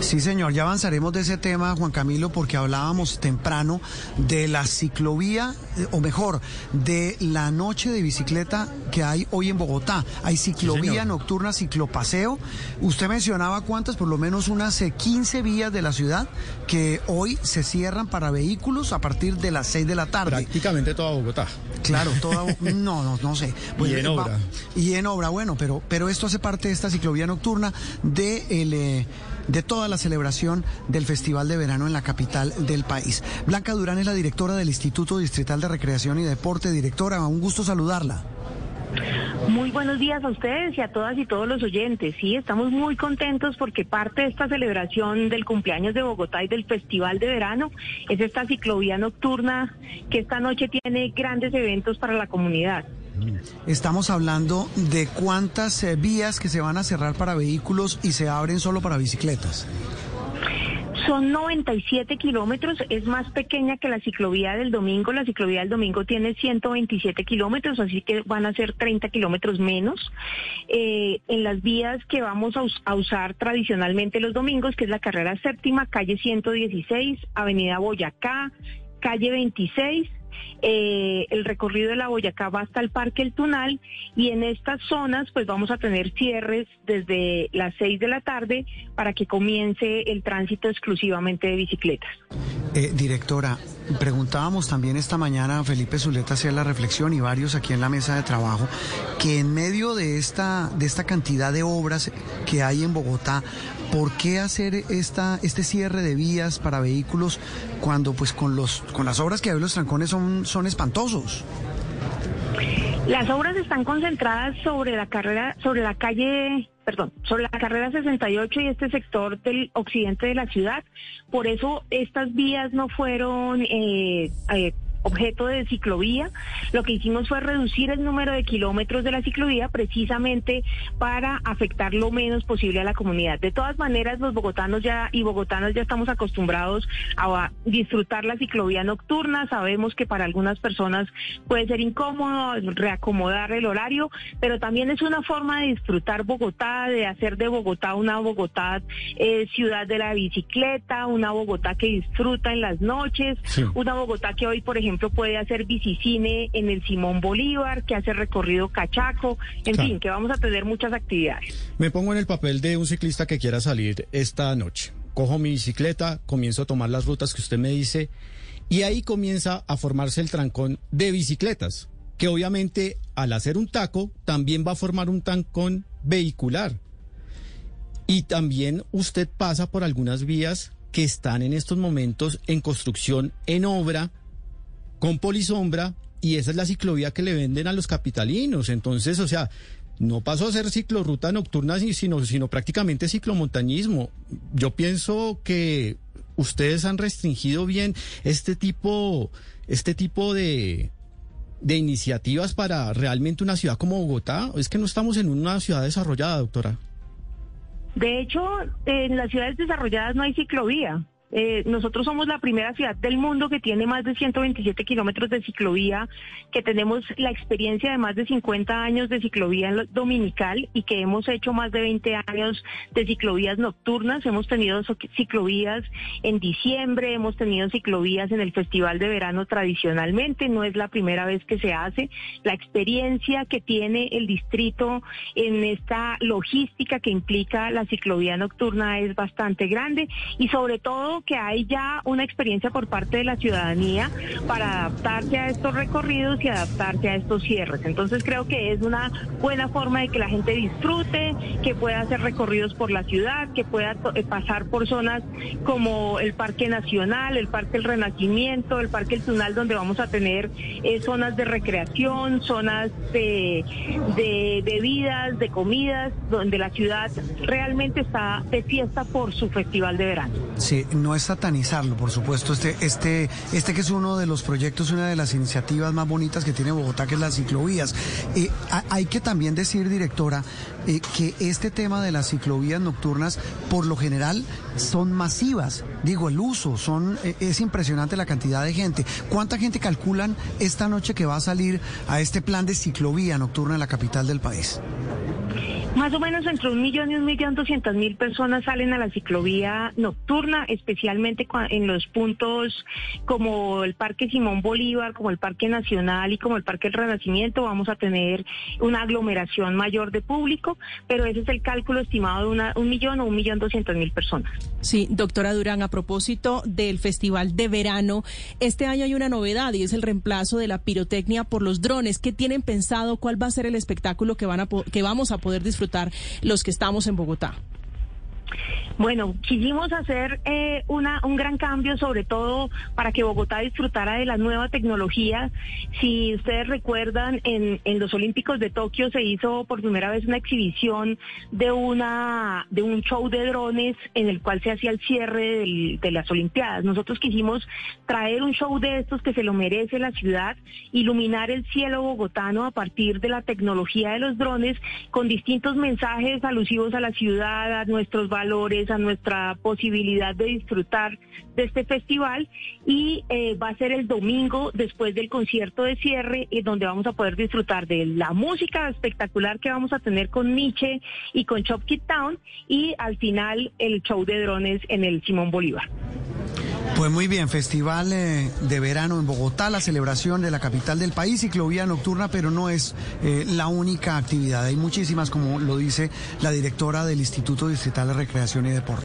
Sí, señor, ya avanzaremos de ese tema, Juan Camilo, porque hablábamos temprano de la ciclovía, eh, o mejor, de la noche de bicicleta que hay hoy en Bogotá. Hay ciclovía nocturna, ciclopaseo. Usted mencionaba cuántas, por lo menos unas 15 eh, vías de la ciudad que hoy se cierran para vehículos a partir de las 6 de la tarde. Prácticamente toda Bogotá. Claro, toda, no, no, no sé. y en obra. Y en obra, bueno, pero, pero esto hace parte de esta ciclovía nocturna de el, eh, de toda la celebración del Festival de Verano en la capital del país. Blanca Durán es la directora del Instituto Distrital de Recreación y Deporte. Directora, un gusto saludarla. Muy buenos días a ustedes y a todas y todos los oyentes. Sí, estamos muy contentos porque parte de esta celebración del cumpleaños de Bogotá y del Festival de Verano es esta ciclovía nocturna que esta noche tiene grandes eventos para la comunidad. Estamos hablando de cuántas eh, vías que se van a cerrar para vehículos y se abren solo para bicicletas. Son 97 kilómetros, es más pequeña que la ciclovía del domingo. La ciclovía del domingo tiene 127 kilómetros, así que van a ser 30 kilómetros menos. Eh, en las vías que vamos a, usar tradicionalmente los domingos, que es la carrera séptima, calle 116, avenida Boyacá, calle 26, eh, el recorrido de la Boyacá va hasta el Parque El Tunal y en estas zonas pues vamos a tener cierres desde las 6 de la tarde para que comience el tránsito exclusivamente de bicicletas. Eh, directora, preguntábamos también esta mañana a Felipe Zuleta hacer la reflexión y varios aquí en la mesa de trabajo que en medio de esta de esta cantidad de obras que hay en Bogotá, ¿por qué hacer esta este cierre de vías para vehículos cuando pues con los con las obras que hay los trancones son son espantosos? Las obras están concentradas sobre la carrera sobre la calle perdón, sobre la carrera 68 y este sector del occidente de la ciudad. Por eso estas vías no fueron eh, eh objeto de ciclovía, lo que hicimos fue reducir el número de kilómetros de la ciclovía precisamente para afectar lo menos posible a la comunidad. De todas maneras, los bogotanos ya y bogotanas ya estamos acostumbrados a disfrutar la ciclovía nocturna. Sabemos que para algunas personas puede ser incómodo reacomodar el horario, pero también es una forma de disfrutar Bogotá, de hacer de Bogotá una Bogotá eh, ciudad de la bicicleta, una Bogotá que disfruta en las noches, una Bogotá que hoy, por ejemplo, ejemplo, puede hacer bicicine en el Simón Bolívar, que hace recorrido cachaco, en fin, que vamos a tener muchas actividades. Me pongo en el papel de un ciclista que quiera salir esta noche. Cojo mi bicicleta, comienzo a tomar las rutas que usted me dice y ahí comienza a formarse el trancón de bicicletas, que obviamente al hacer un taco también va a formar un trancón vehicular. Y también usted pasa por algunas vías que están en estos momentos en construcción, en obra, con polisombra y esa es la ciclovía que le venden a los capitalinos. Entonces, o sea, no pasó a ser ciclorruta nocturna, sino, sino prácticamente ciclomontañismo. Yo pienso que ustedes han restringido bien este tipo, este tipo de, de iniciativas para realmente una ciudad como Bogotá. Es que no estamos en una ciudad desarrollada, doctora. De hecho, en las ciudades desarrolladas no hay ciclovía. Eh, nosotros somos la primera ciudad del mundo que tiene más de 127 kilómetros de ciclovía, que tenemos la experiencia de más de 50 años de ciclovía dominical y que hemos hecho más de 20 años de ciclovías nocturnas. Hemos tenido ciclovías en diciembre, hemos tenido ciclovías en el Festival de Verano tradicionalmente, no es la primera vez que se hace. La experiencia que tiene el distrito en esta logística que implica la ciclovía nocturna es bastante grande y sobre todo que hay ya una experiencia por parte de la ciudadanía para adaptarse a estos recorridos y adaptarse a estos cierres. Entonces creo que es una buena forma de que la gente disfrute, que pueda hacer recorridos por la ciudad, que pueda eh, pasar por zonas como el Parque Nacional, el Parque El Renacimiento, el Parque El Tunal, donde vamos a tener eh, zonas de recreación, zonas de, de bebidas, de comidas, donde la ciudad realmente está de fiesta por su festival de verano. Sí, no es satanizarlo, por supuesto. Este, este, este que es uno de los proyectos, una de las iniciativas más bonitas que tiene Bogotá, que es las ciclovías. Eh, hay que también decir, directora, eh, que este tema de las ciclovías nocturnas, por lo general, son masivas. Digo, el uso, son, eh, es impresionante la cantidad de gente. ¿Cuánta gente calculan esta noche que va a salir a este plan de ciclovía nocturna en la capital del país? Más o menos entre un millón y un millón doscientas mil personas salen a la ciclovía nocturna, especialmente en los puntos como el Parque Simón Bolívar, como el Parque Nacional y como el Parque El Renacimiento. Vamos a tener una aglomeración mayor de público, pero ese es el cálculo estimado de una, un millón o un millón doscientas mil personas. Sí, doctora Durán, a propósito del Festival de Verano, este año hay una novedad y es el reemplazo de la pirotecnia por los drones. ¿Qué tienen pensado? ¿Cuál va a ser el espectáculo que, van a, que vamos a poder disfrutar los que estamos en Bogotá? Bueno, quisimos hacer eh, una, un gran cambio, sobre todo para que Bogotá disfrutara de la nueva tecnología. Si ustedes recuerdan, en, en los Olímpicos de Tokio se hizo por primera vez una exhibición de una de un show de drones en el cual se hacía el cierre de las Olimpiadas. Nosotros quisimos traer un show de estos que se lo merece la ciudad, iluminar el cielo bogotano a partir de la tecnología de los drones con distintos mensajes alusivos a la ciudad, a nuestros valores, a nuestra posibilidad de disfrutar de este festival y eh, va a ser el domingo después del concierto de cierre eh, donde vamos a poder disfrutar de la música espectacular que vamos a tener con Nietzsche y con Chop Kid Town y al final el show de drones en el Simón Bolívar. Pues muy bien, festival eh, de verano en Bogotá, la celebración de la capital del país, ciclovía nocturna, pero no es la única actividad. Hay muchísimas, como lo dice la directora del Instituto Distrital de Recreación y Deporte.